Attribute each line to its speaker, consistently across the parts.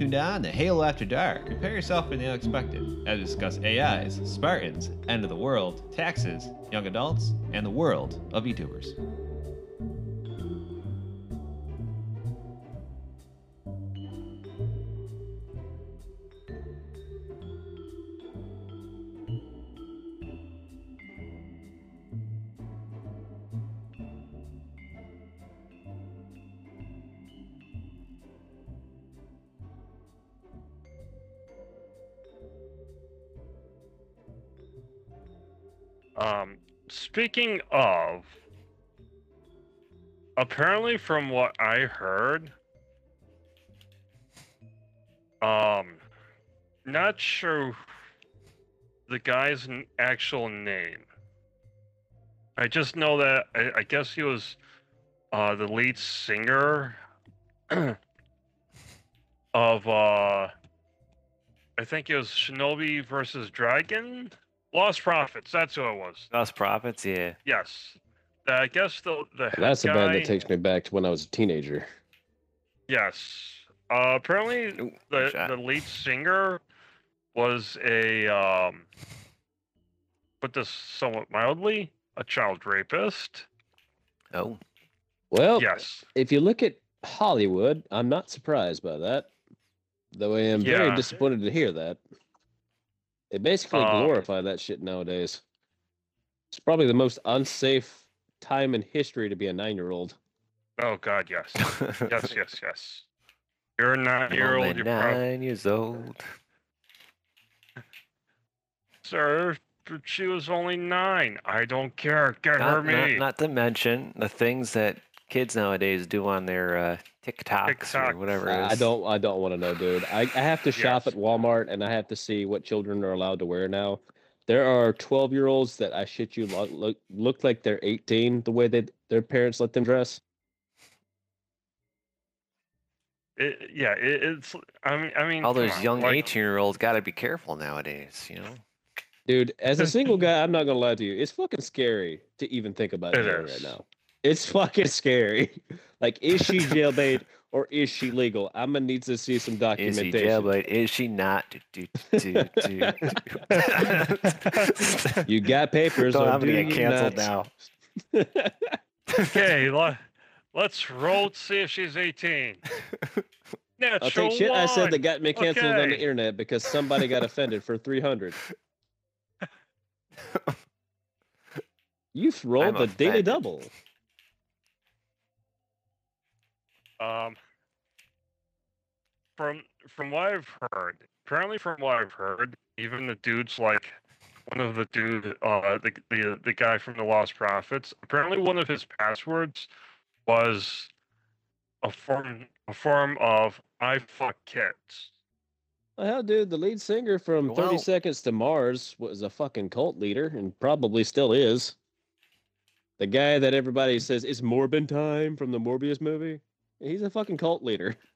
Speaker 1: tuned on to Halo After Dark. Prepare yourself for the unexpected as we discuss AIs, Spartans, end of the world, taxes, young adults, and the world of VTubers.
Speaker 2: Speaking of, apparently, from what I heard, um, not sure the guy's actual name. I just know that I, I guess he was uh, the lead singer of uh, I think it was Shinobi versus Dragon. Lost Prophets. That's who it was.
Speaker 3: Lost Prophets, yeah.
Speaker 2: Yes. Uh, I guess the the head
Speaker 4: That's a band that takes me back to when I was a teenager.
Speaker 2: Yes. Uh, apparently,
Speaker 3: Ooh,
Speaker 2: the
Speaker 3: shot.
Speaker 2: the lead singer was a um, put this somewhat mildly, a child rapist.
Speaker 3: Oh,
Speaker 4: Well,
Speaker 2: Yes.
Speaker 4: if you look at Hollywood, I'm not surprised by that. Though I am very disappointed to hear that. They basically
Speaker 2: Um,
Speaker 4: glorify that shit nowadays. It's probably the most unsafe time in history to be a nine year old.
Speaker 2: Oh God, yes. yes, yes, yes. You're a nine-year-old. You're prob-
Speaker 3: nine years old.
Speaker 2: sir. but She was only nine. I don't care. Get her
Speaker 3: Not,
Speaker 2: me.
Speaker 3: not, not to mention the things that kids nowadays do on their uh, TikToks
Speaker 2: TikTok.
Speaker 3: or whatever it is.
Speaker 4: I don't I don't want to know, dude. I, I have to shop
Speaker 2: Yes.
Speaker 4: at Walmart and I have to see what children are allowed to wear now. There are 12 year olds that I shit you look, look look like they're 18 the way that their parents let them dress.
Speaker 2: It, yeah, it, it's. I mean, I mean,
Speaker 3: All those
Speaker 2: on,
Speaker 3: young 18 year olds got to be careful nowadays, you know?
Speaker 4: Dude, as a single guy, I'm not gonna lie to you. It's fucking scary to even think about
Speaker 2: It
Speaker 4: it right now. It's fucking scary. Like, is she jailbait or is she legal? I'm gonna need to see some documentation.
Speaker 3: Is he
Speaker 4: documentation.
Speaker 3: jailbait? Is she not? Do, do, do, do, do.
Speaker 4: You got papers.
Speaker 3: Don't, I'm
Speaker 4: do
Speaker 3: gonna get canceled
Speaker 4: not?
Speaker 3: now.
Speaker 2: Okay, let, let's roll to see if she's 18.
Speaker 4: I'll
Speaker 2: Natural
Speaker 4: take shit I said
Speaker 2: one.
Speaker 4: that got me canceled on the internet because somebody got offended for 300. You've rolled
Speaker 3: I'm
Speaker 4: the daily
Speaker 3: offended.
Speaker 4: double.
Speaker 2: Um, from from what I've heard, apparently from what I've heard, even the dudes like one of the dude, uh, the the the guy from the Lost Prophets. Apparently, one of his passwords was a form a form of "I fuck kids."
Speaker 4: Well, hell, dude, the lead singer from 30 Seconds to Mars was a fucking cult leader and probably still is. The guy that everybody says is Morbin time from the Morbius movie. He's a fucking cult leader.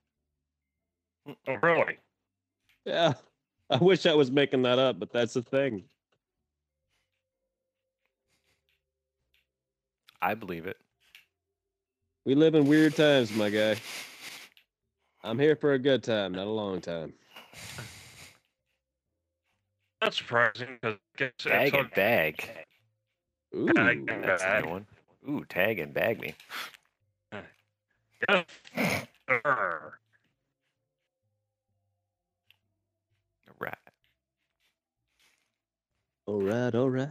Speaker 2: Oh, really?
Speaker 4: Yeah. I wish I was making that up, but that's the thing.
Speaker 3: I believe it.
Speaker 4: We live in weird times, my guy. I'm here for a good time, not a long time.
Speaker 2: That's surprising because
Speaker 3: Tag and bag.
Speaker 4: Ooh.
Speaker 2: Tag and
Speaker 3: That's a
Speaker 2: bag.
Speaker 3: one. Ooh, tag and bag me.
Speaker 2: Yes, sir.
Speaker 3: Right.
Speaker 4: All right, all right.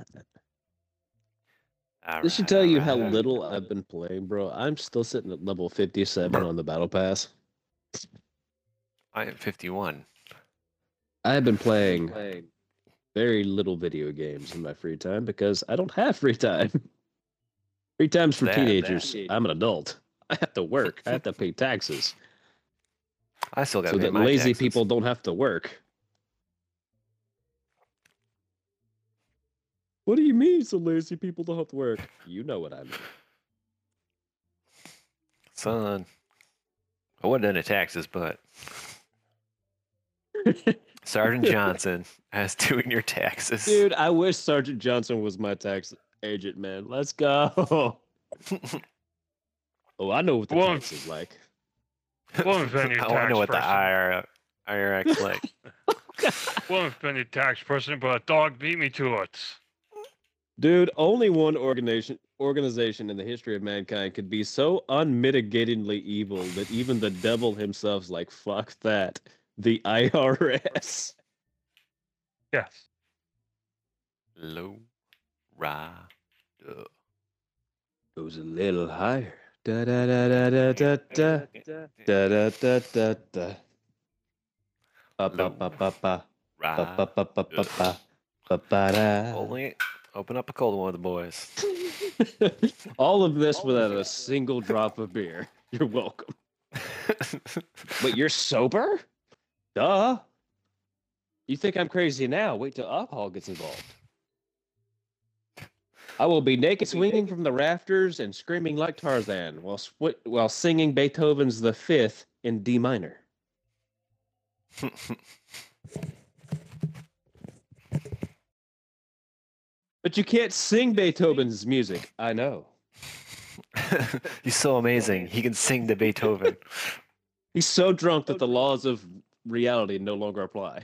Speaker 3: All
Speaker 4: This should
Speaker 3: right,
Speaker 4: tell
Speaker 3: all
Speaker 4: you
Speaker 3: right,
Speaker 4: how
Speaker 3: all right.
Speaker 4: little I've been playing, bro. I'm still sitting at level 57 on the battle pass.
Speaker 3: I am 51.
Speaker 4: I have been playing very little video games in my free time because I don't have free time. free time's for
Speaker 3: That- that-
Speaker 4: teenagers. I'm an adult. I have to work. I have to pay taxes
Speaker 3: I still got
Speaker 4: so that lazy
Speaker 3: taxes.
Speaker 4: people don't have to work. What do you mean, so lazy people don't have to work? You know what I mean.
Speaker 3: Son, I wasn't into taxes, but. Sergeant Johnson has doing your taxes.
Speaker 4: Dude, I wish Sergeant Johnson was my tax agent, man. Let's go. oh, I know what the
Speaker 2: Well,
Speaker 4: tax is like.
Speaker 2: Well, then your
Speaker 3: I know what the
Speaker 2: tax person-
Speaker 3: IR, IRX leg.
Speaker 2: Wouldn't have been the tax person, but a dog beat me to it.
Speaker 4: Dude, only one organization organization in the history of mankind could be so unmitigatedly evil that even the devil himself's like, fuck that. The IRS.
Speaker 2: Yes.
Speaker 3: Low rider.
Speaker 4: Goes a little higher. Da da da da da da da da da da da da. Ba ba ba ba ba ba ba ba ba ba ba ba ba da.
Speaker 3: Only open up a cold one with the boys.
Speaker 4: All of this without a single drop of beer. You're welcome. Wait, you're sober? Duh. You think I'm crazy now? Wait till alcohol gets involved. I will be naked swinging from the rafters and screaming like Tarzan while sw- while singing Beethoven's The Fifth in D minor. But you can't sing Beethoven's music. I know.
Speaker 3: He's so amazing. He can sing the Beethoven.
Speaker 4: He's so drunk that the laws of reality no longer apply.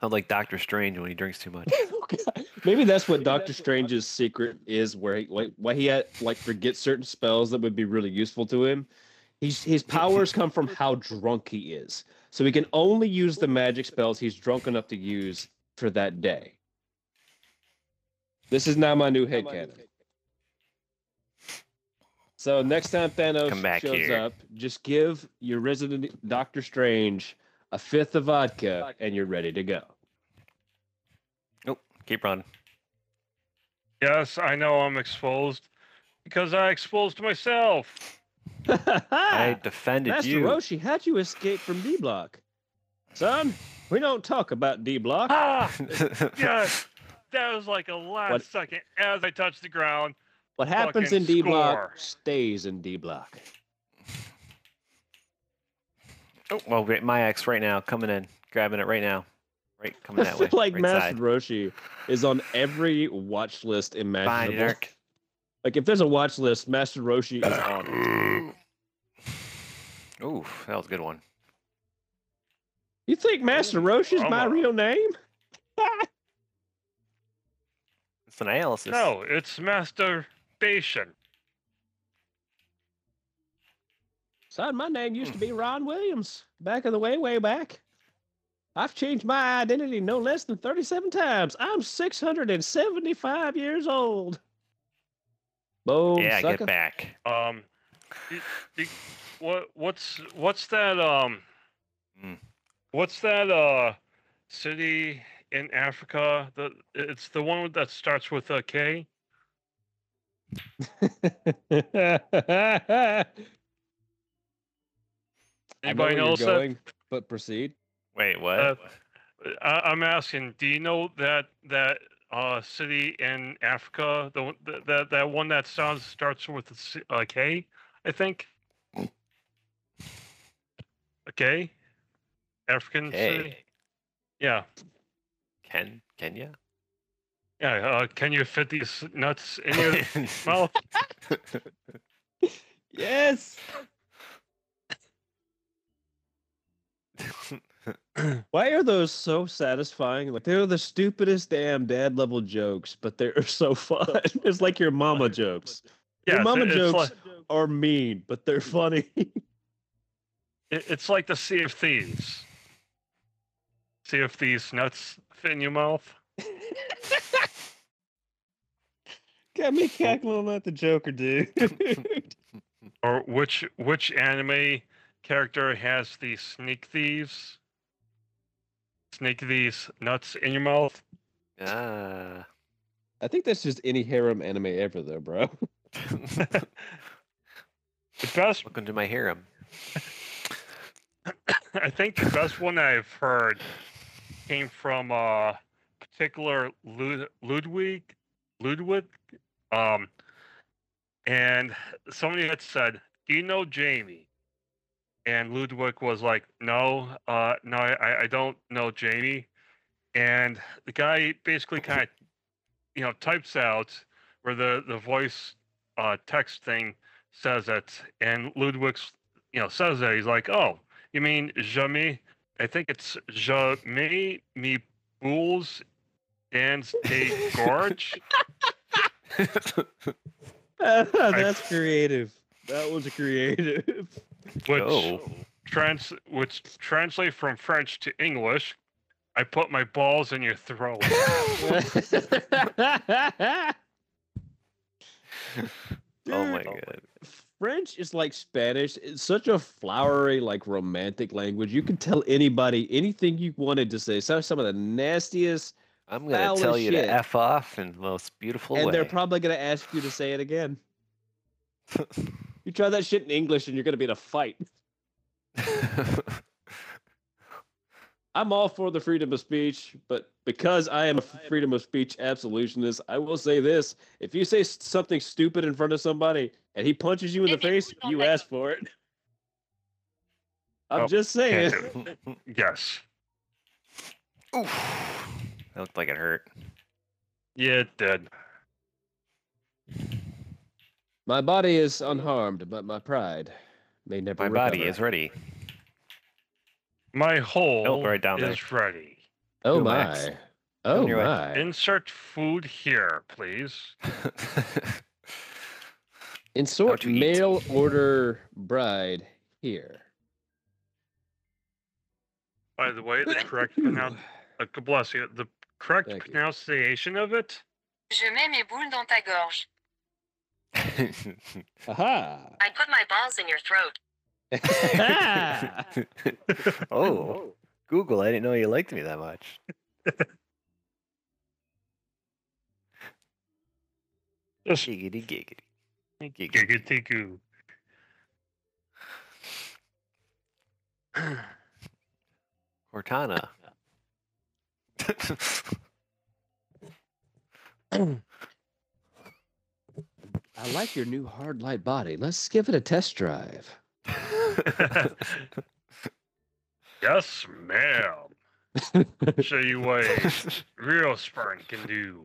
Speaker 3: Sounds like Doctor Strange when he drinks too much.
Speaker 4: Maybe that's what Doctor Strange's secret is, where he like why he had like forget certain spells that would be really useful to him. He's his powers come from how drunk he is, so he can only use the magic spells he's drunk enough to use for that day. This is now my new headcanon. So next time Thanos
Speaker 3: Come back
Speaker 4: shows
Speaker 3: here.
Speaker 4: up, just give your resident Doctor Strange a fifth of vodka, and you're ready to go. Nope.
Speaker 3: Keep running.
Speaker 2: Yes, I know I'm exposed because I exposed myself.
Speaker 3: I defended
Speaker 4: Master
Speaker 3: you.
Speaker 4: Master Roshi, how'd you escape from D Block? Son, we don't talk about D Block.
Speaker 2: Ah, yes. That was like a last
Speaker 4: What-
Speaker 2: second as I touched the ground.
Speaker 4: What happens in D Block stays in D Block.
Speaker 3: Oh, well, my ex right now, coming in, grabbing it right now. Right, coming
Speaker 4: I
Speaker 3: that
Speaker 4: feel
Speaker 3: way.
Speaker 4: like
Speaker 3: right
Speaker 4: Master
Speaker 3: side.
Speaker 4: Roshi is on every watch list
Speaker 3: Fine,
Speaker 4: imaginable.
Speaker 3: Dirk.
Speaker 4: Like if there's a watch list, Master Roshi is on it.
Speaker 3: Ooh, that was a good one.
Speaker 4: You think Master Roshi's oh my
Speaker 2: Come
Speaker 4: real name?
Speaker 3: It's an analysis.
Speaker 2: No, it's masturbation.
Speaker 4: Son, my name used to be Ron Williams. Back in the way, way back. I've changed my identity no less than 37 times. I'm 675 years old. Boom,
Speaker 3: yeah,
Speaker 4: sucker.
Speaker 3: get back.
Speaker 2: Um, y- y- what what's what's that um,
Speaker 3: Mm.
Speaker 2: what's that uh city in Africa? The it's the one that starts with a K.
Speaker 4: I know
Speaker 2: Anybody
Speaker 4: where you're
Speaker 2: that?
Speaker 4: going, but proceed.
Speaker 3: Wait, what?
Speaker 2: Uh, I, I'm asking. Do you know that that uh city in Africa? The one- that that, that one that sounds starts with a C- a K, I think. Okay. African city. Yeah.
Speaker 3: Ken, Kenya?
Speaker 2: Yeah. Uh, can you fit these nuts in your mouth?
Speaker 4: Yes. Why are those so satisfying? Like they're the stupidest damn dad level jokes, but they're so fun. it's like your mama jokes.
Speaker 2: Yeah.
Speaker 4: your mama jokes
Speaker 2: like
Speaker 4: are mean, but they're funny.
Speaker 2: it- it's like the Sea of Thieves. See if these nuts fit in your mouth.
Speaker 4: Got me cackling at the Joker, dude.
Speaker 2: Or which which anime character has the sneak thieves? Sneak these nuts in your mouth?
Speaker 3: ah.
Speaker 4: I think that's just any harem anime ever, though, bro.
Speaker 2: The best
Speaker 3: Welcome to my harem.
Speaker 2: I think the best one I've heard came from a particular Lud- Ludwig Ludwig um and somebody had said, Do you know Jamie? And Ludwig was like, No, uh no, I, I don't know Jamie. And the guy basically kind of you know types out where the, the voice uh text thing says it, and Ludwig's, you know, says that He's like, "Oh, you mean Jamie? I think it's Jamie me bulls and a gorge.
Speaker 4: That's creative. That was creative.
Speaker 2: which
Speaker 3: Oh.
Speaker 2: trans which translate from French to English. I put my balls in your throat.
Speaker 3: oh my god.
Speaker 4: French is like Spanish. It's such a flowery, like romantic language. You can tell anybody anything you wanted to say. So some of the nastiest,
Speaker 3: I'm gonna
Speaker 4: foul
Speaker 3: tell you
Speaker 4: shit.
Speaker 3: to f off in the most beautiful
Speaker 4: and
Speaker 3: way.
Speaker 4: they're probably gonna ask you to say it again. You try that shit in English, and you're gonna be in a fight. I'm all for the freedom of speech, but because I am a freedom of speech absolutionist, I will say this: if you say something stupid in front of somebody and he punches you in the face, you ask for it. I'm
Speaker 2: Oh,
Speaker 4: just saying.
Speaker 2: can't yes.
Speaker 3: Oof. That looked like it hurt.
Speaker 2: Yeah, it did.
Speaker 4: My body is unharmed, but my pride may never. Be.
Speaker 3: My body is ready.
Speaker 2: My hole
Speaker 3: right down there.
Speaker 2: is ready.
Speaker 4: Oh
Speaker 3: Go,
Speaker 4: my!
Speaker 3: Max.
Speaker 4: Oh
Speaker 3: On your way.
Speaker 4: my!
Speaker 2: Insert food here, please.
Speaker 4: Insert
Speaker 3: to eat.
Speaker 4: mail order bride here.
Speaker 2: By the way, the correct pronoun uh, bless you. The correct
Speaker 4: Thank you.
Speaker 2: pronunciation of it.
Speaker 5: Je mets mes boules dans ta gorge.
Speaker 4: Aha!
Speaker 5: I put my balls in your throat.
Speaker 3: oh, Google! I didn't know you liked me that much.
Speaker 2: Just
Speaker 3: Giggity giggity. Giggity.
Speaker 2: giggity goo.
Speaker 3: Cortana.
Speaker 4: I like your new hard light body. Let's give it a test drive.
Speaker 2: yes, ma'am. Show you what real sperm can do.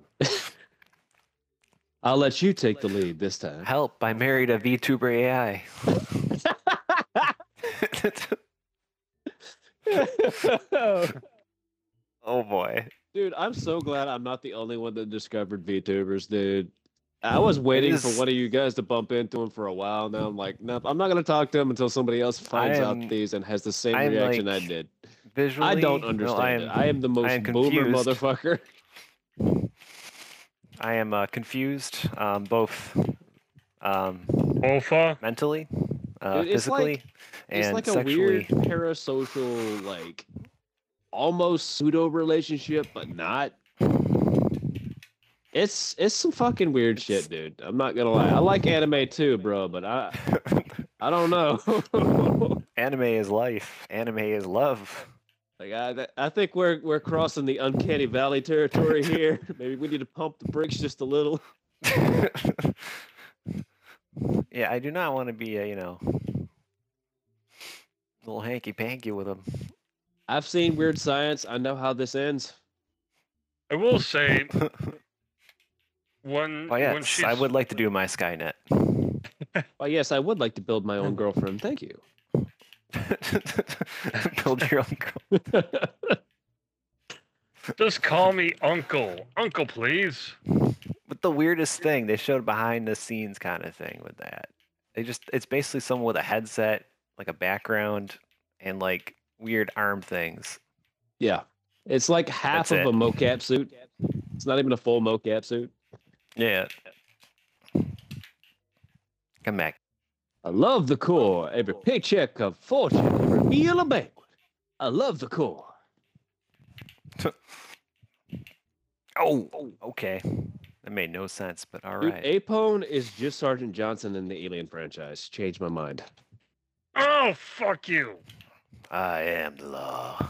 Speaker 4: I'll let you take the lead this time.
Speaker 3: Help! I married a VTuber AI. oh boy.
Speaker 4: dude, I'm so glad I'm not the only one that discovered VTubers, dude. I was waiting for one of you guys to bump into him for a while now. I'm like, nope, I'm not gonna talk to him until somebody else finds
Speaker 3: am-
Speaker 4: out these and has the same
Speaker 3: I'm
Speaker 4: reaction I did.
Speaker 3: Visually,
Speaker 4: I don't
Speaker 3: no,
Speaker 4: understand
Speaker 3: I am,
Speaker 4: it. I am the most
Speaker 3: am
Speaker 4: boomer
Speaker 3: confused.
Speaker 4: motherfucker.
Speaker 3: I am uh, confused, um, both um, mentally, uh,
Speaker 4: Dude, it's like-
Speaker 3: physically,
Speaker 4: It's
Speaker 3: and
Speaker 4: like a
Speaker 3: sexually.
Speaker 4: weird parasocial, like almost pseudo relationship, but not. It's it's some fucking weird shit, dude. I'm not gonna lie. I like anime too, bro, but I I don't know.
Speaker 3: Anime is life. Anime is love.
Speaker 4: like I I think we're we're crossing the uncanny valley territory here. Maybe we need to pump the brakes just a little.
Speaker 3: yeah, I do not want to be a you know little hanky panky with them.
Speaker 4: I've seen Weird Science. I know how this ends.
Speaker 2: I will say when
Speaker 3: Oh
Speaker 2: when
Speaker 3: yes,
Speaker 2: she's
Speaker 3: I would like to do my Skynet.
Speaker 4: Oh yes, I would like to build my own girlfriend. Thank you.
Speaker 3: Build your own. girlfriend.
Speaker 2: just call me uncle, uncle, please.
Speaker 3: But the weirdest thing, they showed behind the scenes kind of thing with that. They just it's basically someone with a headset, like a background, and like weird arm things.
Speaker 4: Yeah, it's like half
Speaker 3: That's
Speaker 4: of
Speaker 3: it.
Speaker 4: a mocap suit. It's not even a full mocap suit.
Speaker 3: Yeah. Come back.
Speaker 4: I love the core. Every paycheck of fortune, every meal a banquet. I love the core.
Speaker 3: Oh, okay. That made no sense, but all
Speaker 4: Dude,
Speaker 3: right.
Speaker 4: Apone is just Sergeant Johnson in the Alien franchise. Changed my mind.
Speaker 2: Oh fuck you.
Speaker 3: I am the law.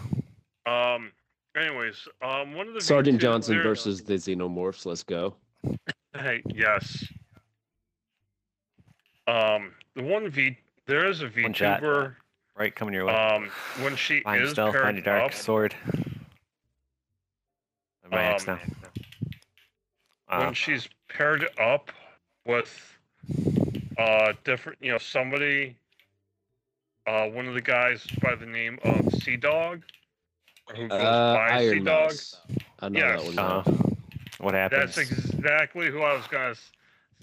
Speaker 2: Um. Anyways, um, one of the
Speaker 4: Sergeant Johnson versus the Xenomorphs. Let's go.
Speaker 2: Hey, yes. Um, the one V there is a
Speaker 3: One shot.
Speaker 2: VTuber.
Speaker 3: Right, coming your way.
Speaker 2: Um, when she
Speaker 3: find your
Speaker 2: is
Speaker 3: stealth, find your
Speaker 2: paired
Speaker 3: dark
Speaker 2: up,
Speaker 3: sword. My X now.
Speaker 2: Um,
Speaker 3: Uh,
Speaker 2: when she's paired up with uh, different, you know, somebody, uh, one of the guys by the name of CDawg, who goes
Speaker 4: Uh,
Speaker 2: by Sea
Speaker 4: Iron
Speaker 2: Dog.
Speaker 4: Mouse. I know
Speaker 2: Yes.
Speaker 4: that one.
Speaker 3: Uh, what happens?
Speaker 2: That's exactly who I was gonna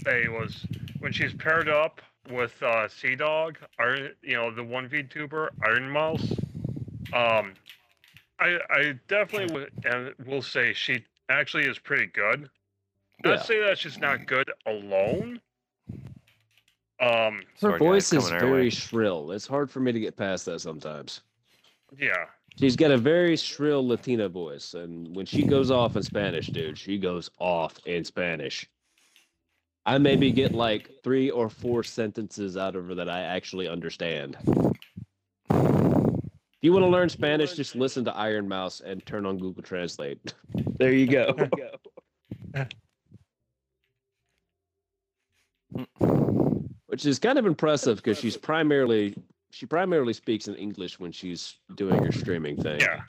Speaker 2: say was when she's paired up with uh, CDawg, Iron, you know, the one VTuber Iron Mouse. Um, I I definitely would and will say she actually is pretty good. Not
Speaker 4: Yeah.
Speaker 2: say that she's not good alone. Um,
Speaker 4: Her voice is
Speaker 3: coming
Speaker 4: very
Speaker 3: way.
Speaker 4: shrill. It's hard for me to get past that sometimes.
Speaker 2: yeah,
Speaker 4: She's got a very shrill Latina voice, and when she goes off in Spanish, dude, she goes off in Spanish. I maybe get like three or four sentences out of her that I actually understand. If you want to learn Spanish, just listen to Iron Mouse and turn on Google Translate. there you go. Which is kind of impressive because she's primarily she primarily speaks in English when she's doing her streaming thing.
Speaker 2: Yeah.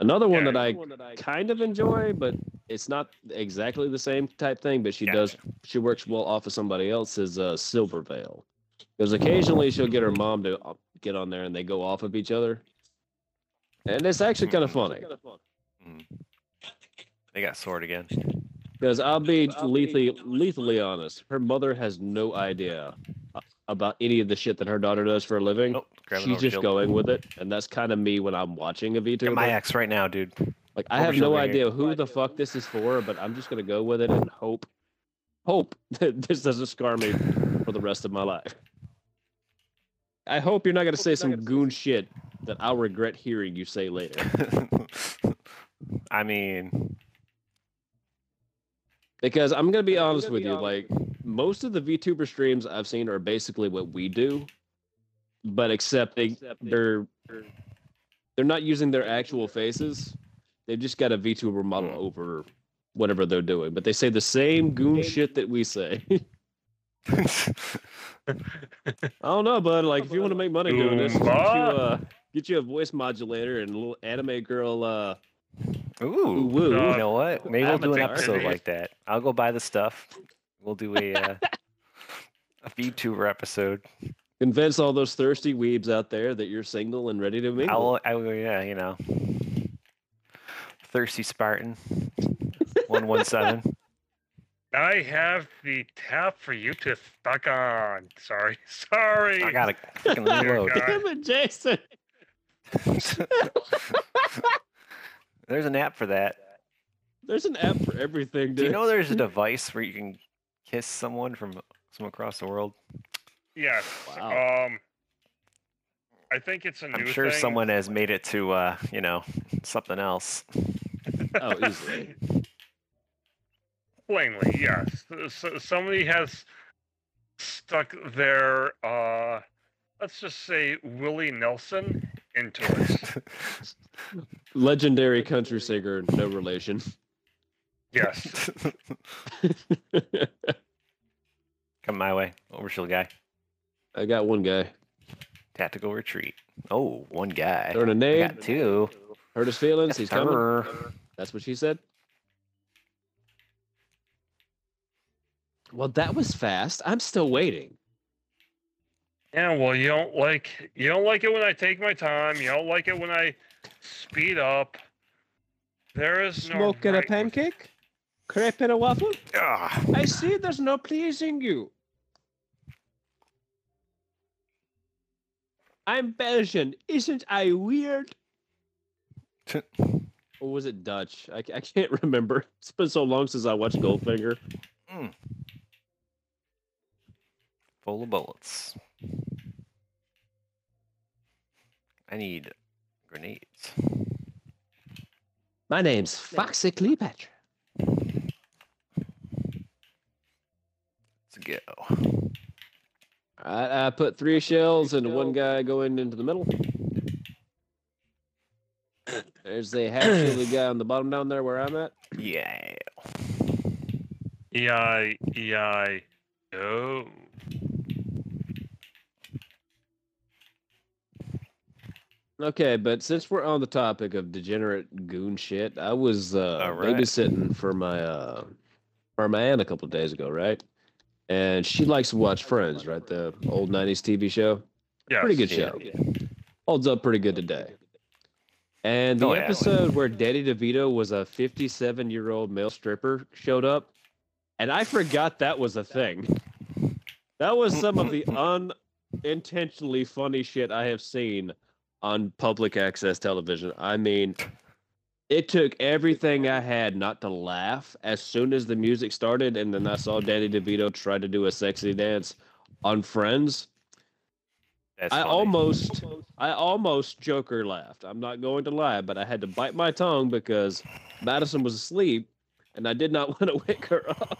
Speaker 4: Another one
Speaker 2: Yeah.
Speaker 4: that I kind of enjoy, but it's not exactly the same type thing. But she does she works well off of somebody else is uh, Silvervale, because occasionally she'll get her mom to uh, get on there and they go off of each other, and it's actually kind of funny.
Speaker 3: They got sword again.
Speaker 4: Because I'll be lethally lethally honest, her mother has no idea uh, about any of the shit that her daughter does for a living.
Speaker 3: Oh,
Speaker 4: She's just
Speaker 3: overshield.
Speaker 4: going with it, and that's kind of me when I'm watching a
Speaker 3: Get my ex right now, dude.
Speaker 4: Like I have no
Speaker 3: right here.
Speaker 4: idea who the fuck this is for, but I'm just gonna go with it and hope, hope that this doesn't scar me for the rest of my life. I hope you're not gonna say some goon shit that I'll regret hearing you say later.
Speaker 3: I mean,
Speaker 4: Because I'm gonna be honest with you, like most of the VTuber streams I've seen are basically what we do, but except they they're they're not using their actual faces. They've just got a VTuber model over whatever they're doing, but they say the same goon shit that we say. I don't know, bud. Like if you want to make money doing this, get you,
Speaker 2: Goomba.
Speaker 4: uh, get you a voice modulator and a little anime girl. Uh,
Speaker 3: ooh,
Speaker 4: woo.
Speaker 3: you know what? Maybe we'll do an episode like that. I'll go buy the stuff. We'll do a uh, a VTuber episode.
Speaker 4: convince all those thirsty weebs out there that you're single and ready to mingle.
Speaker 3: I'll, I will, yeah, you know, thirsty Spartan, one one seven.
Speaker 2: I have the tap for you to stuck on. Sorry, sorry.
Speaker 3: I gotta fucking reload.
Speaker 2: God.
Speaker 4: Damn it, Jason.
Speaker 3: There's an app for that.
Speaker 4: There's an app for everything, dude.
Speaker 3: Do you know there's a device where you can kiss someone from from across the world?
Speaker 2: Yes.
Speaker 4: Wow.
Speaker 2: Um, I think it's a new
Speaker 3: I'm sure
Speaker 2: thing.
Speaker 3: someone has made it to uh, you know, something else.
Speaker 4: Oh, easily.
Speaker 2: Plainly, yes. S- somebody has stuck their, uh, let's just say Willie Nelson into it.
Speaker 4: Legendary country singer, no relation.
Speaker 2: Yes.
Speaker 3: Come my way, overshield guy.
Speaker 4: I got one guy.
Speaker 3: Tactical retreat. Oh, one guy.
Speaker 4: Throwing a
Speaker 3: I
Speaker 4: nade.
Speaker 3: got two.
Speaker 4: Hurt his feelings. He's coming.
Speaker 3: Err.
Speaker 4: That's what she said. Well, that was fast. I'm still waiting.
Speaker 2: Yeah, well, you don't like you don't like it when I take my time. You don't like it when I speed up. There is no
Speaker 4: Smoking a
Speaker 2: right with-
Speaker 4: pancake? Crepe and a waffle?
Speaker 3: Ah,
Speaker 4: I see there's no pleasing you. I'm Belgian. Isn't I weird? or was it Dutch? I, I can't remember. It's been so long since I watched Goldfinger.
Speaker 3: full of bullets. I need grenades.
Speaker 4: My name's Foxy Cleopatra.
Speaker 3: Go.
Speaker 4: I, I put three shells and one guy going into the middle. There's a half shielded guy on the bottom down there where I'm at.
Speaker 3: Yeah.
Speaker 2: EI EI go.
Speaker 4: Okay, but since we're on the topic of degenerate goon shit, I was uh,
Speaker 3: All right.
Speaker 4: babysitting for my uh, for my aunt a couple of days ago, right? And she likes to watch Friends, right? The old '90s TV show.
Speaker 2: Yeah,
Speaker 4: Pretty good
Speaker 3: Yeah.
Speaker 4: show. Holds up pretty good today. And the
Speaker 3: Oh, yeah.
Speaker 4: episode where Danny DeVito was a 57 year old male stripper showed up, and I forgot that was a thing. That was some of the unintentionally funny shit I have seen on public access television. I mean, it took everything I had not to laugh as soon as the music started, and then I saw Danny DeVito try to do a sexy dance on Friends.
Speaker 3: That's
Speaker 4: I
Speaker 3: funny.
Speaker 4: almost, I almost Joker laughed. I'm not going to lie, but I had to bite my tongue because Madison was asleep, and I did not want to wake her up.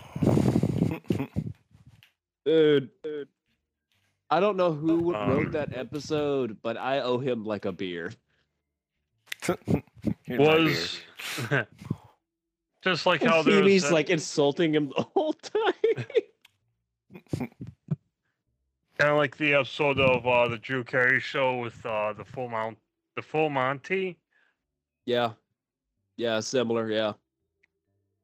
Speaker 4: Dude, dude, I don't know who
Speaker 2: Um,
Speaker 4: wrote that episode, but I owe him like a beer.
Speaker 3: Here's my
Speaker 2: was just like
Speaker 4: And
Speaker 2: how there's
Speaker 4: Phoebe's
Speaker 2: that-
Speaker 4: like insulting him the whole time.
Speaker 2: kind of like the episode of uh, the Drew Carey show with uh, the full mount, the full Monty.
Speaker 4: yeah, yeah, similar. Yeah,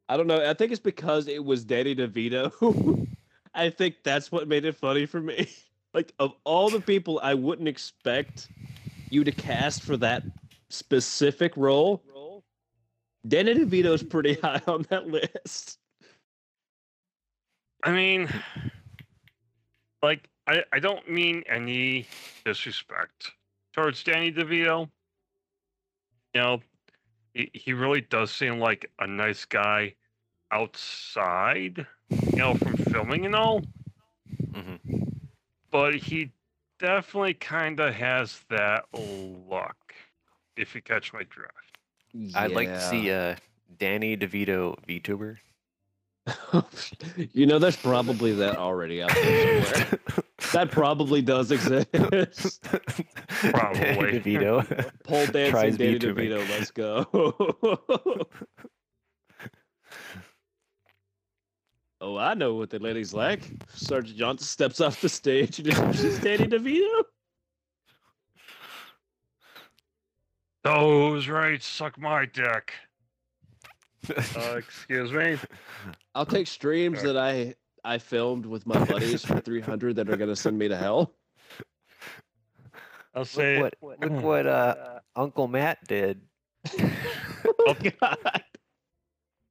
Speaker 4: I don't know. I think it's because it was Danny DeVito. I think that's what made it funny for me. Like of all the people I wouldn't expect you to cast for that specific role, Danny DeVito's pretty high on that list.
Speaker 2: I mean, like I, I don't mean any disrespect towards Danny DeVito. You know, he, he really does seem like a nice guy outside, you know, from filming and all.
Speaker 3: Mhm.
Speaker 2: But he definitely kind of has that look, if you catch my drift.
Speaker 3: I'd like to see uh, Danny DeVito VTuber.
Speaker 4: you know, there's probably that already out there somewhere. that probably does exist.
Speaker 3: Danny
Speaker 2: Probably.
Speaker 3: DeVito.
Speaker 4: Pole dancing
Speaker 3: Tries
Speaker 4: Danny
Speaker 3: VTubing.
Speaker 4: DeVito. Let's go. oh, I know what the lady's like. Sergeant Johnson steps off the stage and introduces Danny DeVito.
Speaker 2: Those rights suck my dick. Uh, excuse me.
Speaker 4: I'll take streams that I I filmed with my buddies for 300 that are gonna send me to hell.
Speaker 2: I'll say
Speaker 3: look what, look what uh, Uncle Matt did.
Speaker 4: Oh God.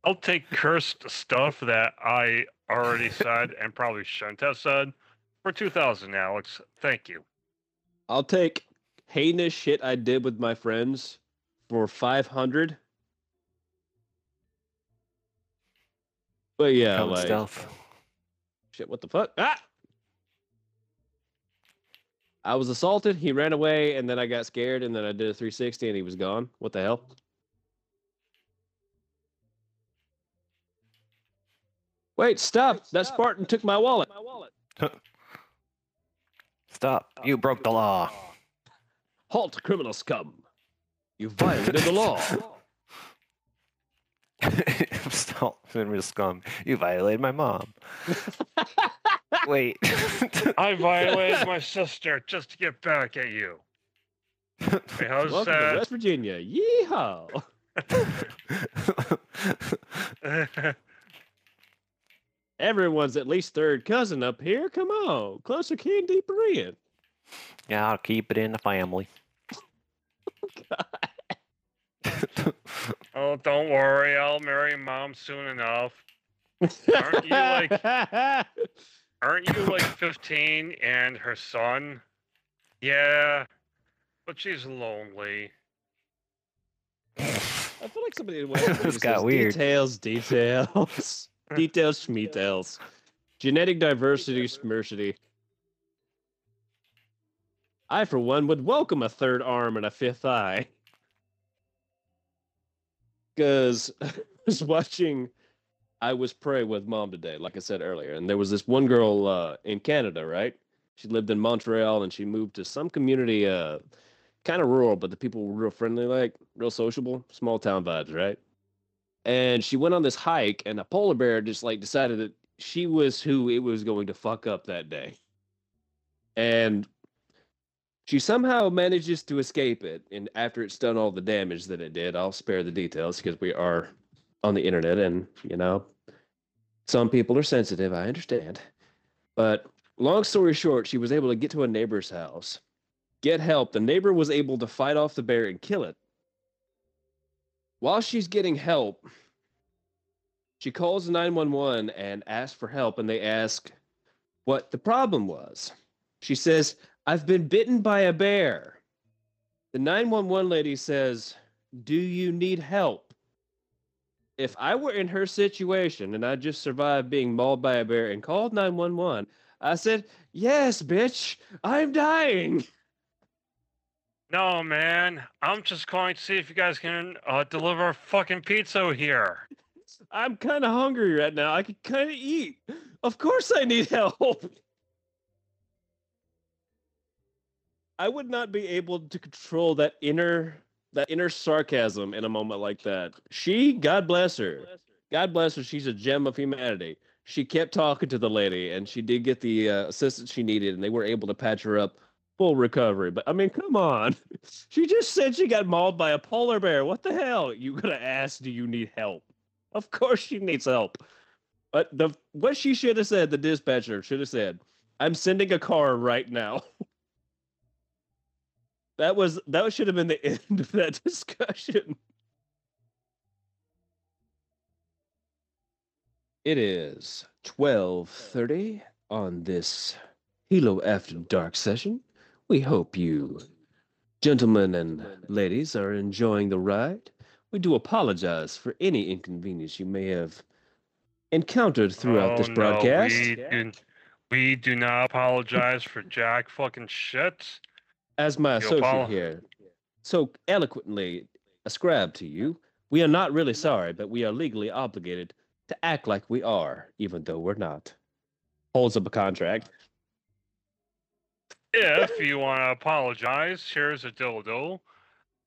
Speaker 2: I'll take cursed stuff that I already said and probably shouldn't have said for 2000, Alex. Thank you.
Speaker 4: I'll take heinous shit I did with my friends for 500. But yeah,
Speaker 3: Common
Speaker 4: like
Speaker 3: stealth.
Speaker 4: shit. What the fuck? Ah! I was assaulted. He ran away, and then I got scared, and then I did a 360, and he was gone. What the hell? Wait, stop! That Spartan took my wallet.
Speaker 3: Stop. You broke the law.
Speaker 4: Halt, criminal scum! You violated the law.
Speaker 3: Stop. Real scum. You violated my mom. Wait.
Speaker 2: I violated my sister just to get back at you. Hey, how's
Speaker 4: Welcome to? West Virginia. Yeehaw! Everyone's at least third cousin up here. Come on, closer kin, deeper in.
Speaker 3: yeah, I'll keep it in the family.
Speaker 2: oh, don't worry. I'll marry mom soon enough. Aren't you like- Aren't you like 15 and her son? Yeah, but she's lonely.
Speaker 4: I feel like somebody in
Speaker 3: This got weird.
Speaker 4: Details, details, details, schmetels. Genetic diversity, smersity. I, for one, would welcome a third arm and a fifth eye. Because I was watching I Was Prey with mom today, like I said earlier, and there was this one girl uh, in Canada, right? She lived in Montreal and she moved to some community, uh, kind of rural, but the people were real friendly, like real sociable, small town vibes, right? And she went on this hike, and a polar bear just like decided that she was who it was going to fuck up that day. And she somehow manages to escape it. And after it's done all the damage that it did, I'll spare the details because we are on the internet and, you know, some people are sensitive. I understand. But long story short, she was able to get to a neighbor's house, get help. The neighbor was able to fight off the bear and kill it. While she's getting help, she calls 911 and asks for help, and they ask what the problem was. She says, I've been bitten by a bear. The 911 lady says, Do you need help? If I were in her situation and I just survived being mauled by a bear and called 911, I said, Yes, bitch, I'm dying.
Speaker 2: No, man. I'm just calling to see if you guys can uh, deliver a fucking pizza here.
Speaker 4: I'm kind of hungry right now. I could kind of eat. Of course, I need help. I would not be able to control that inner that inner sarcasm in a moment like that. She, God bless her, God bless her, she's a gem of humanity. She kept talking to the lady, and she did get the uh, assistance she needed, and they were able to patch her up full recovery. But I mean, come on, she just said she got mauled by a polar bear. What the hell? You gonna ask? Do you need help? Of course she needs help. But the what she should have said, the dispatcher should have said, "I'm sending a car right now." that was that should have been the end of that discussion. It is 12:30 on this Halo After Dark session. We hope you gentlemen and ladies are enjoying the ride. We do apologize for any inconvenience you may have encountered throughout this
Speaker 2: Oh, no,
Speaker 4: broadcast.
Speaker 2: we, do, we do not apologize for jack fucking shit.
Speaker 4: As my associate
Speaker 2: apolo-
Speaker 4: here so eloquently ascribed to you, we are not really sorry, but we are legally obligated to act like we are, even though we're not. Holds up a contract.
Speaker 2: If you want to apologize, here's a dildo.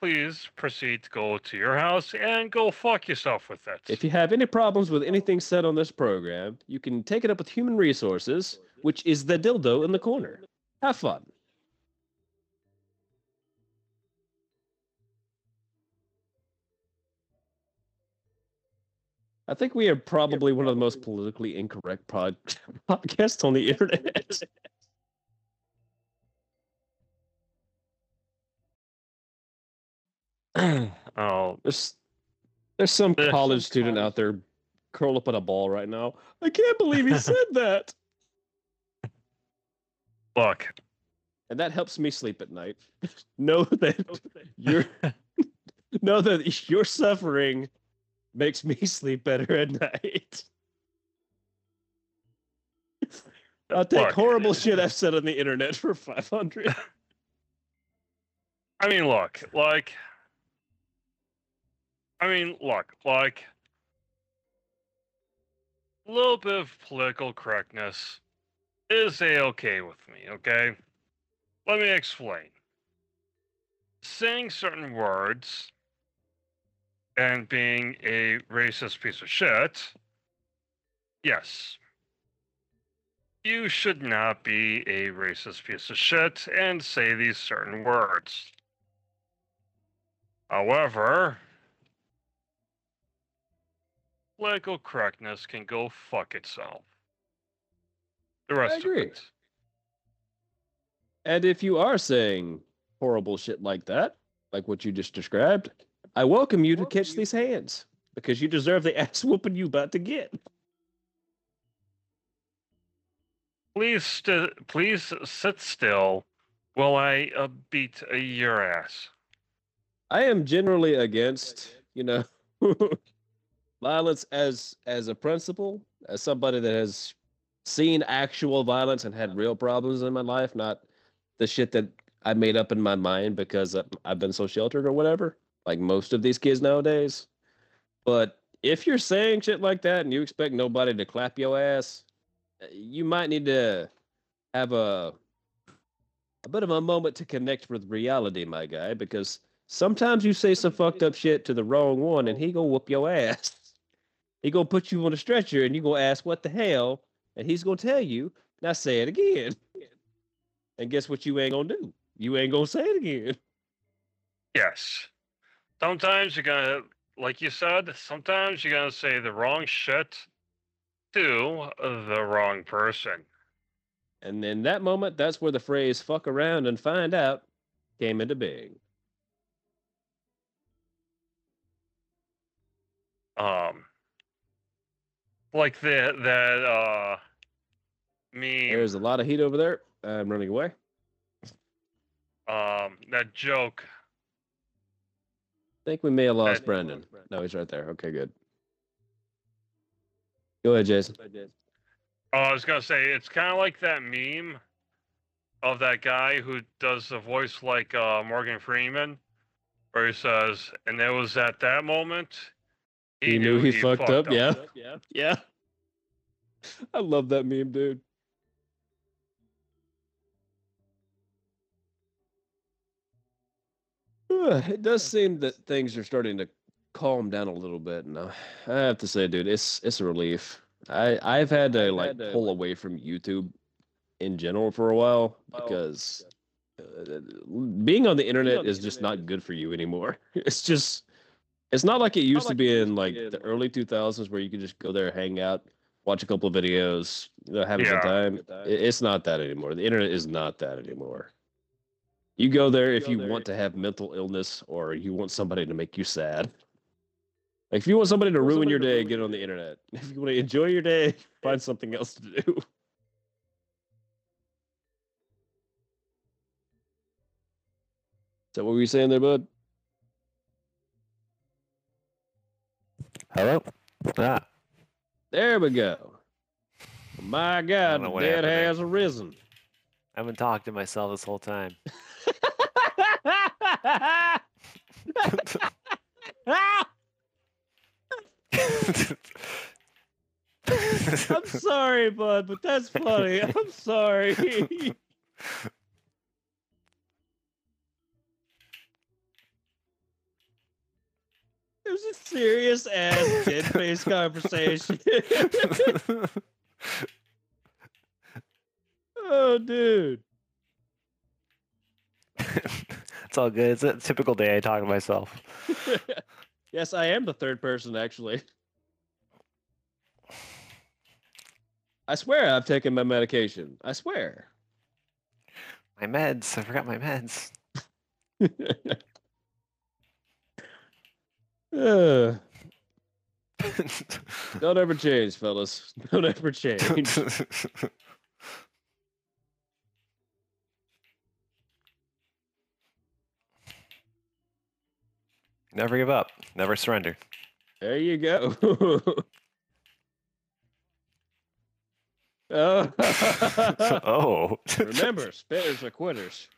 Speaker 2: Please proceed to go to your house and go fuck yourself with it.
Speaker 4: If you have any problems with anything said on this program, you can take it up with Human Resources, which is the dildo in the corner. Have fun. I think we are probably one of the most politically incorrect pod- podcasts on the internet.
Speaker 2: oh,
Speaker 4: There's there's some college student out there curled up in a ball right now. I can't believe he said that.
Speaker 2: look,
Speaker 4: And that helps me sleep at night. know that you're know that your suffering makes me sleep better at night. I'll take
Speaker 2: Look.
Speaker 4: horrible shit I've said on the internet for 500.
Speaker 2: I mean, look, like, I mean, look, like, a little bit of political correctness is a okay with me, okay? Let me explain. Saying certain words and being a racist piece of shit, yes. You should not be a racist piece of shit and say these certain words. However, political correctness can go fuck itself. The rest of it.
Speaker 4: And if you are saying horrible shit like that, like what you just described, I welcome you to catch these hands because you deserve the ass whooping you about to get.
Speaker 2: Please, st- please sit still while I uh, beat uh, your ass.
Speaker 4: I am generally against, you know, violence as as a principle, as somebody that has seen actual violence and had real problems in my life, not the shit that I made up in my mind because I- I've been so sheltered or whatever, like most of these kids nowadays. But if you're saying shit like that and you expect nobody to clap your ass, uh, you might need to have a a bit of a moment to connect with reality, my guy, because sometimes you say some fucked up shit to the wrong one and he gonna whoop your ass. He gonna put you on a stretcher and you gonna ask what the hell, and he's gonna tell you, now say it again. And guess what you ain't gonna do? You ain't gonna say it again.
Speaker 2: Yes. Sometimes you're gonna, like you said, sometimes you're gonna say the wrong shit to the wrong person.
Speaker 4: And in that moment, that's where the phrase fuck around and find out came into being.
Speaker 2: Um, like that that uh me.
Speaker 4: There's a lot of heat over there. I'm running away.
Speaker 2: um that joke.
Speaker 4: Think we may have lost
Speaker 2: That-
Speaker 4: Brandon. No, he's right there. Okay, good. Go ahead, Jason.
Speaker 2: Oh, I was gonna say it's kind of like that meme of that guy who does the voice like uh, Morgan Freeman, where he says, "And it was at that moment
Speaker 4: He, knew he, fucked, up. Yeah. Yeah. Yeah. I love that meme, dude. It does seem that things are starting to calm down a little bit, and I have to say, dude, it's it's a relief. I I've had to like pull away from YouTube in general for a while because uh, being on the internet is just not good for you anymore. It's just it's not like it used to be in like the early 2000s where you could just go there, hang out, watch a couple of videos, you know, have a good
Speaker 2: Yeah.
Speaker 4: time. It's not that anymore. The internet is not that anymore. You go there if you want to have mental illness or you want somebody to make you sad. Like if you want somebody to ruin your day, get on the internet. If you want to enjoy your day, find something else to do. Is that what were you saying there, bud?
Speaker 3: Hello. Ah,
Speaker 4: There we go. My God, the
Speaker 3: what
Speaker 4: dead
Speaker 3: happened there.
Speaker 4: has arisen.
Speaker 3: I haven't talked to myself this whole time.
Speaker 4: I'm sorry, bud, but that's funny. I'm sorry. It was a serious ass dead face conversation. oh, dude.
Speaker 3: it's all good. It's a typical day I talk to myself.
Speaker 4: yes, I am the third person, actually. I swear I've taken my medication. I swear.
Speaker 3: My meds. I forgot my meds.
Speaker 4: Uh, don't ever change, fellas. Don't ever change.
Speaker 3: Never give up. Never surrender.
Speaker 4: There you go. oh.
Speaker 3: oh.
Speaker 4: Remember, spitters are quitters.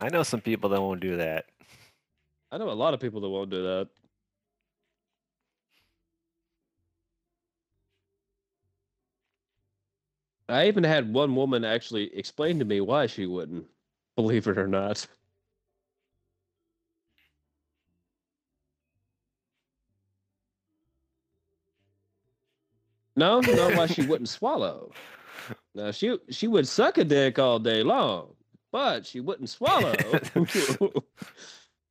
Speaker 3: I know some people that won't do that.
Speaker 4: I know a lot of people that won't do that. I even had one woman actually explain to me why she wouldn't, believe it or not. No, not why she wouldn't swallow. Now she she would suck a dick all day long, but she wouldn't swallow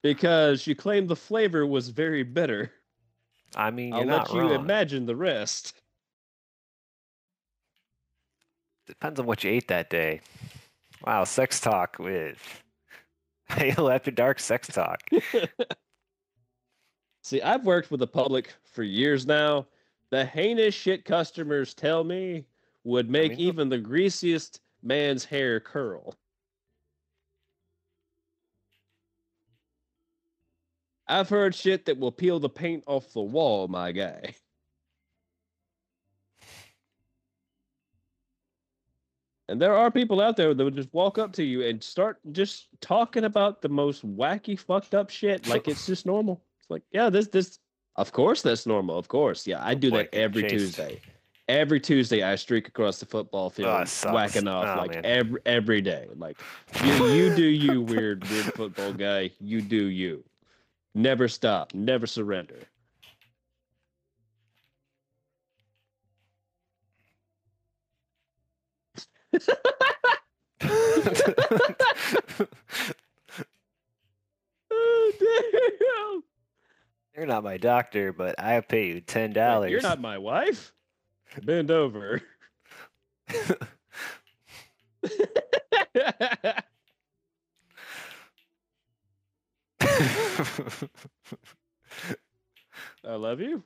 Speaker 4: because she claimed the flavor was very bitter.
Speaker 3: I mean, you're
Speaker 4: I'll let you
Speaker 3: wrong.
Speaker 4: imagine the rest.
Speaker 3: Depends on what you ate that day. Wow, sex talk with Halo After Dark sex talk.
Speaker 4: See, I've worked with the public for years now. The heinous shit customers tell me would make
Speaker 3: mean,
Speaker 4: even the greasiest man's hair curl. I've heard shit that will peel the paint off the wall, my guy. And there are people out there that would just walk up to you and start just talking about the most wacky, fucked up shit, like it's just normal. It's like, yeah, this, this, of course, that's normal. Of course, yeah, I do that every
Speaker 3: chased.
Speaker 4: Tuesday. Every Tuesday, I streak across the football field,
Speaker 3: Oh,
Speaker 4: whacking off
Speaker 3: Oh,
Speaker 4: like
Speaker 3: man.
Speaker 4: every every day. Like, you, you do you, weird, weird football guy. You do you. Never stop. Never surrender. Oh damn!
Speaker 3: You're not my doctor, but I pay you ten dollars.
Speaker 4: You're not my wife. Bend over. I love you.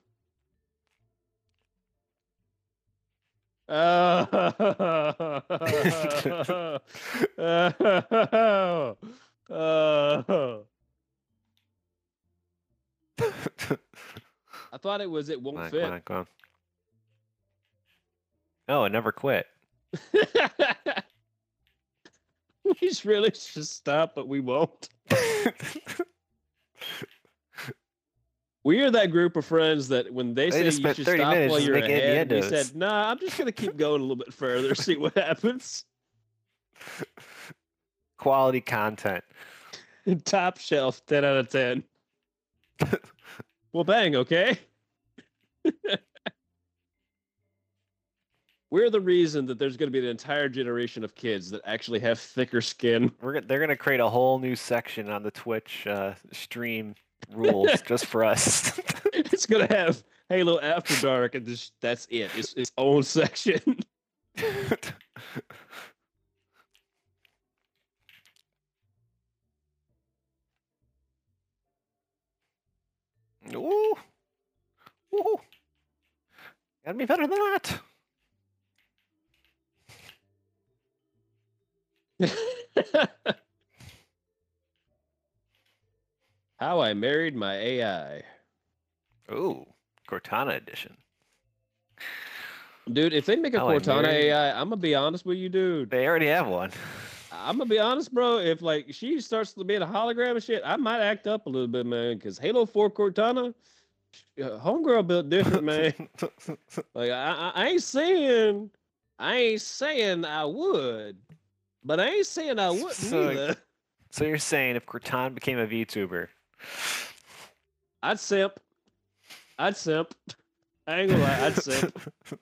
Speaker 4: Oh. Oh. I thought it was it won't
Speaker 3: on,
Speaker 4: fit.
Speaker 3: come on, come on. No, it never quit.
Speaker 4: we really should stop, but we won't. We are that group of friends that when they,
Speaker 3: They
Speaker 4: say you should stop while you're ahead, we said, "Nah, I'm just gonna keep going a little bit further, see what happens."
Speaker 3: Quality content.
Speaker 4: Top shelf, ten out of ten. Well, bang, okay. We're the reason that there's going to be an entire generation of kids that actually have thicker skin.
Speaker 3: We're, they're gonna create a whole new section on the Twitch uh, stream rules just for us.
Speaker 4: it's going to have Halo After Dark, and just that's it. It's its own section.
Speaker 3: Ooh. Ooh. Gotta be better than that.
Speaker 4: How I married my AI.
Speaker 3: Ooh. Cortana edition.
Speaker 4: Dude, if they make a
Speaker 3: How
Speaker 4: Cortana AI, I'm gonna be honest with you, dude.
Speaker 3: They already have one.
Speaker 4: I'm gonna be honest, bro. If like she starts to be in a hologram and shit, I might act up a little bit, man. Because Halo Four Cortana, homegirl built different, man. like I, I, I ain't saying, I ain't saying I would, but I ain't saying I wouldn't
Speaker 3: So-
Speaker 4: either.
Speaker 3: so you're saying if Cortana became a VTuber,
Speaker 4: I'd simp. I'd simp. I ain't gonna lie, I'd simp.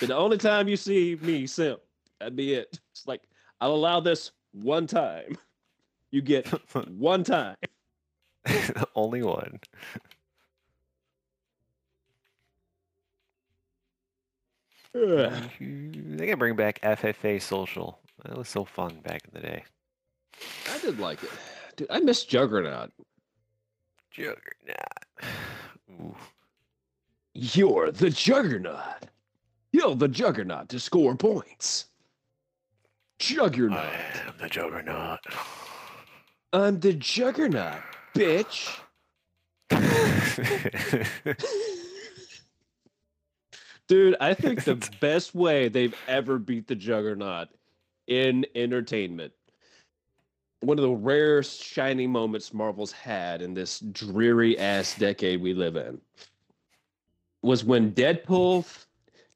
Speaker 4: But the only time you see me simp, that'd be it. It's like I'll allow this one time. You get one time.
Speaker 3: only one.
Speaker 4: Ugh.
Speaker 3: They can bring back FFA Social. That was so fun back in the day.
Speaker 4: I did like it. Dude, I miss Juggernaut.
Speaker 3: Juggernaut. Ooh.
Speaker 4: You're the Juggernaut. You're the Juggernaut to score points. Juggernaut.
Speaker 3: I am the Juggernaut.
Speaker 4: I'm the Juggernaut, bitch. Dude, I think the best way they've ever beat the Juggernaut in entertainment, one of the rare shining moments Marvel's had in this dreary ass decade we live in, was when Deadpool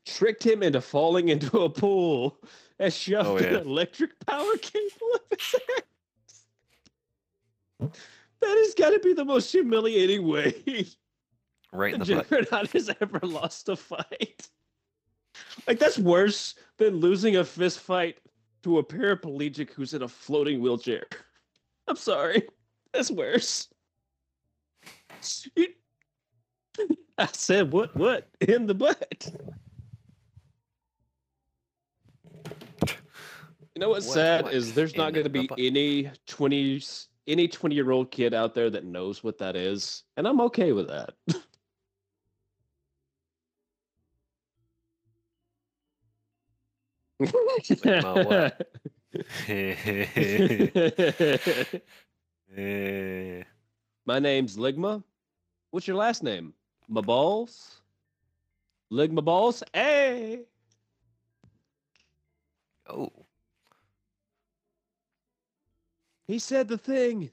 Speaker 4: tricked him into falling into a pool and shoved
Speaker 3: Oh,
Speaker 4: an electric power cable up his ass. That has got to be the most humiliating way
Speaker 3: right in
Speaker 4: the
Speaker 3: butt.
Speaker 4: Juggernaut has ever lost a fight. Like that's worse than losing a fist fight to a paraplegic who's in a floating wheelchair. I'm sorry, that's worse. You- I said what? What in the butt? You know what's
Speaker 3: What-
Speaker 4: sad
Speaker 3: what
Speaker 4: is there's not going to be any 20s any 20 year old kid out there that knows what that is, and I'm okay with that.
Speaker 3: what? Eh,
Speaker 4: My name's Ligma. What's your last name? My balls? Ligma balls? Hey!
Speaker 3: oh,
Speaker 4: He said the thing.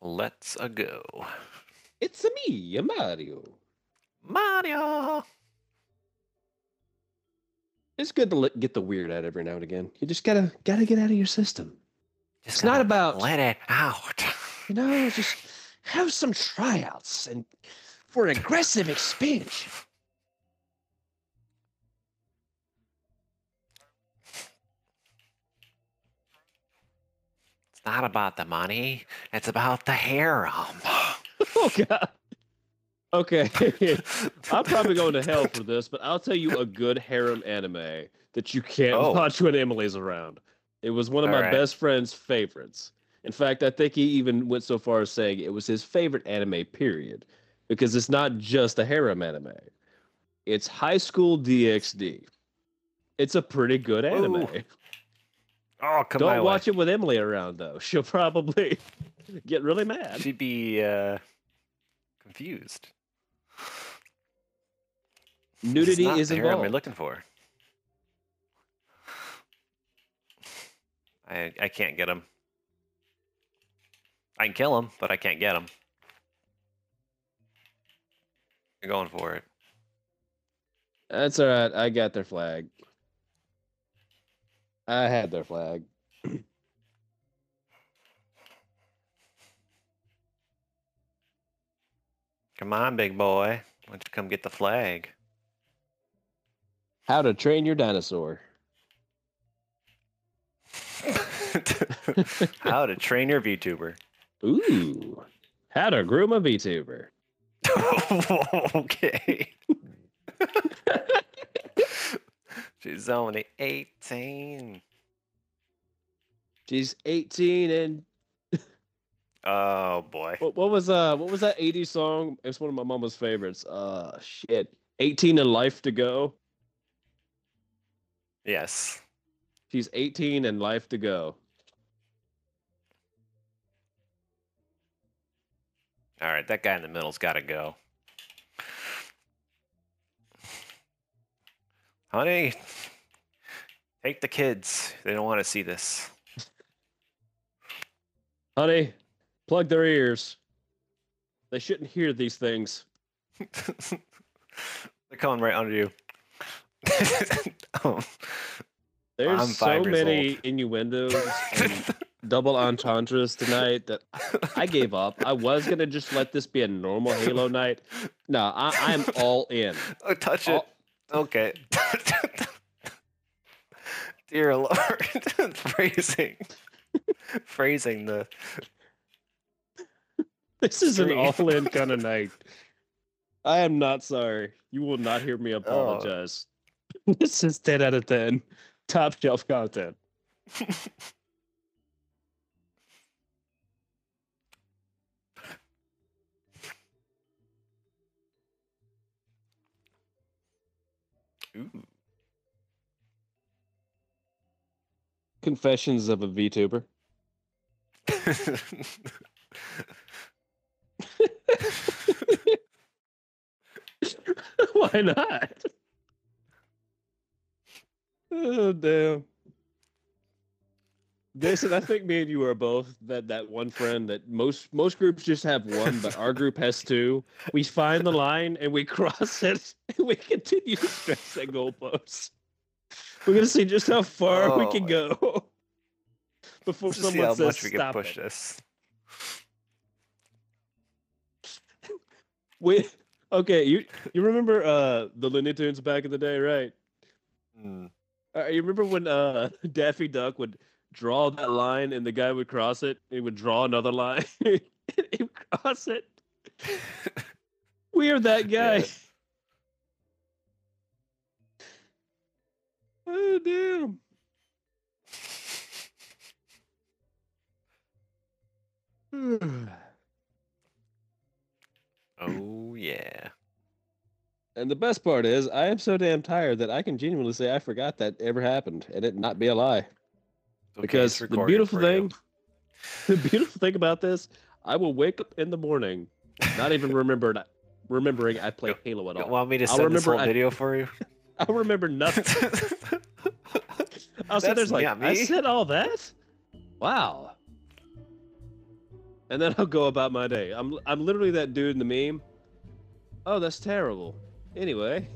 Speaker 3: let's a go.
Speaker 4: It's a me, a Mario.
Speaker 3: Mario.
Speaker 4: It's good to let, get the weird out every now and again. You just gotta gotta get out of your system.
Speaker 3: Just
Speaker 4: It's not about
Speaker 3: let it out.
Speaker 4: you know, just have some tryouts and for aggressive expansion.
Speaker 3: Not about the money. It's about the harem.
Speaker 4: Oh god. Okay, I'm probably going to hell for this, but I'll tell you a good harem anime that you can't
Speaker 3: Oh.
Speaker 4: watch when Emily's around. It was one of my
Speaker 3: Alright.
Speaker 4: best friend's favorites. In fact, I think he even went so far as saying it was his favorite anime, period, because it's not just a harem anime. It's High School DxD. It's a pretty good anime.
Speaker 3: Oh, come
Speaker 4: Don't
Speaker 3: way.
Speaker 4: watch it with Emily around, though. She'll probably get really mad.
Speaker 3: She'd be uh, confused.
Speaker 4: Nudity is
Speaker 3: the harem
Speaker 4: involved.
Speaker 3: I'm looking for. I I can't get him. I can kill him, but I can't get him. You're going for it.
Speaker 4: That's all right. I got their flag. I had their flag.
Speaker 3: Come on, big boy. Why don't you come get the flag?
Speaker 4: How to train your dinosaur.
Speaker 3: How to train your VTuber.
Speaker 4: Ooh. How to groom a VTuber.
Speaker 3: okay. She's only 18.
Speaker 4: She's 18 and
Speaker 3: Oh boy.
Speaker 4: what, what was uh what was that 80s song? It's one of my mama's favorites. Uh shit. 18 and life to go.
Speaker 3: Yes.
Speaker 4: She's 18 and life to go.
Speaker 3: All right, that guy in the middle's got to go. Honey, take the kids. They don't want to see this.
Speaker 4: Honey, plug their ears. They shouldn't hear these things.
Speaker 3: They're coming right under you. oh,
Speaker 4: There's
Speaker 3: I'm
Speaker 4: so many
Speaker 3: old.
Speaker 4: innuendos and double entendres tonight that I gave up. I was gonna just let this be a normal Halo night. No, I, I'm all in.
Speaker 3: oh, touch it. Okay. Dear Lord, phrasing, phrasing the.
Speaker 4: This is an
Speaker 3: Stream.
Speaker 4: all-in kind of night. I am not sorry. You will not hear
Speaker 3: Oh.
Speaker 4: me apologize. This is 10 out of 10. Top shelf content.
Speaker 3: Ooh.
Speaker 4: Confessions of a VTuber. Why not? Oh damn. Jason, I think me and you are both that that one friend that most most groups just have one, but our group has two. We find the line and we cross it, and we continue to stretch that goalpost. We're gonna see just how far we
Speaker 3: Oh
Speaker 4: can go before
Speaker 3: Let's just see
Speaker 4: someone
Speaker 3: how
Speaker 4: says
Speaker 3: much we can
Speaker 4: stop
Speaker 3: push
Speaker 4: it.
Speaker 3: this.
Speaker 4: We okay. You you remember uh the Looney Tunes back in the day, right?
Speaker 3: Hmm.
Speaker 4: Uh, you remember when uh Daffy Duck would draw that line and the guy would cross it? He would draw another line. and he would cross it. We are that guy. Oh damn.
Speaker 3: Oh yeah.
Speaker 4: And the best part is, I am so damn tired that I can genuinely say I forgot that ever happened and it not be a lie.
Speaker 3: Okay,
Speaker 4: because the beautiful
Speaker 3: for you.
Speaker 4: thing, the beautiful thing about this, I will wake up in the morning, not even remember, remembering I played Halo at
Speaker 3: You
Speaker 4: all.
Speaker 3: want me to
Speaker 4: I'll
Speaker 3: send this
Speaker 4: remember
Speaker 3: whole
Speaker 4: I-
Speaker 3: video for you?
Speaker 4: I'll remember nothing. I'll there's like,
Speaker 3: not
Speaker 4: I said all that? Wow. And then I'll go about my day. I'm I'm literally that dude in the meme. Oh, that's terrible. Anyway,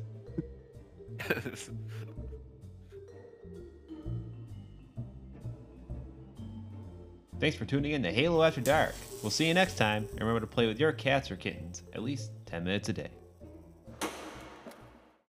Speaker 1: Thanks for tuning in to Halo After Dark. We'll see you next time. and Remember to play with your cats or kittens at least 10 minutes a day.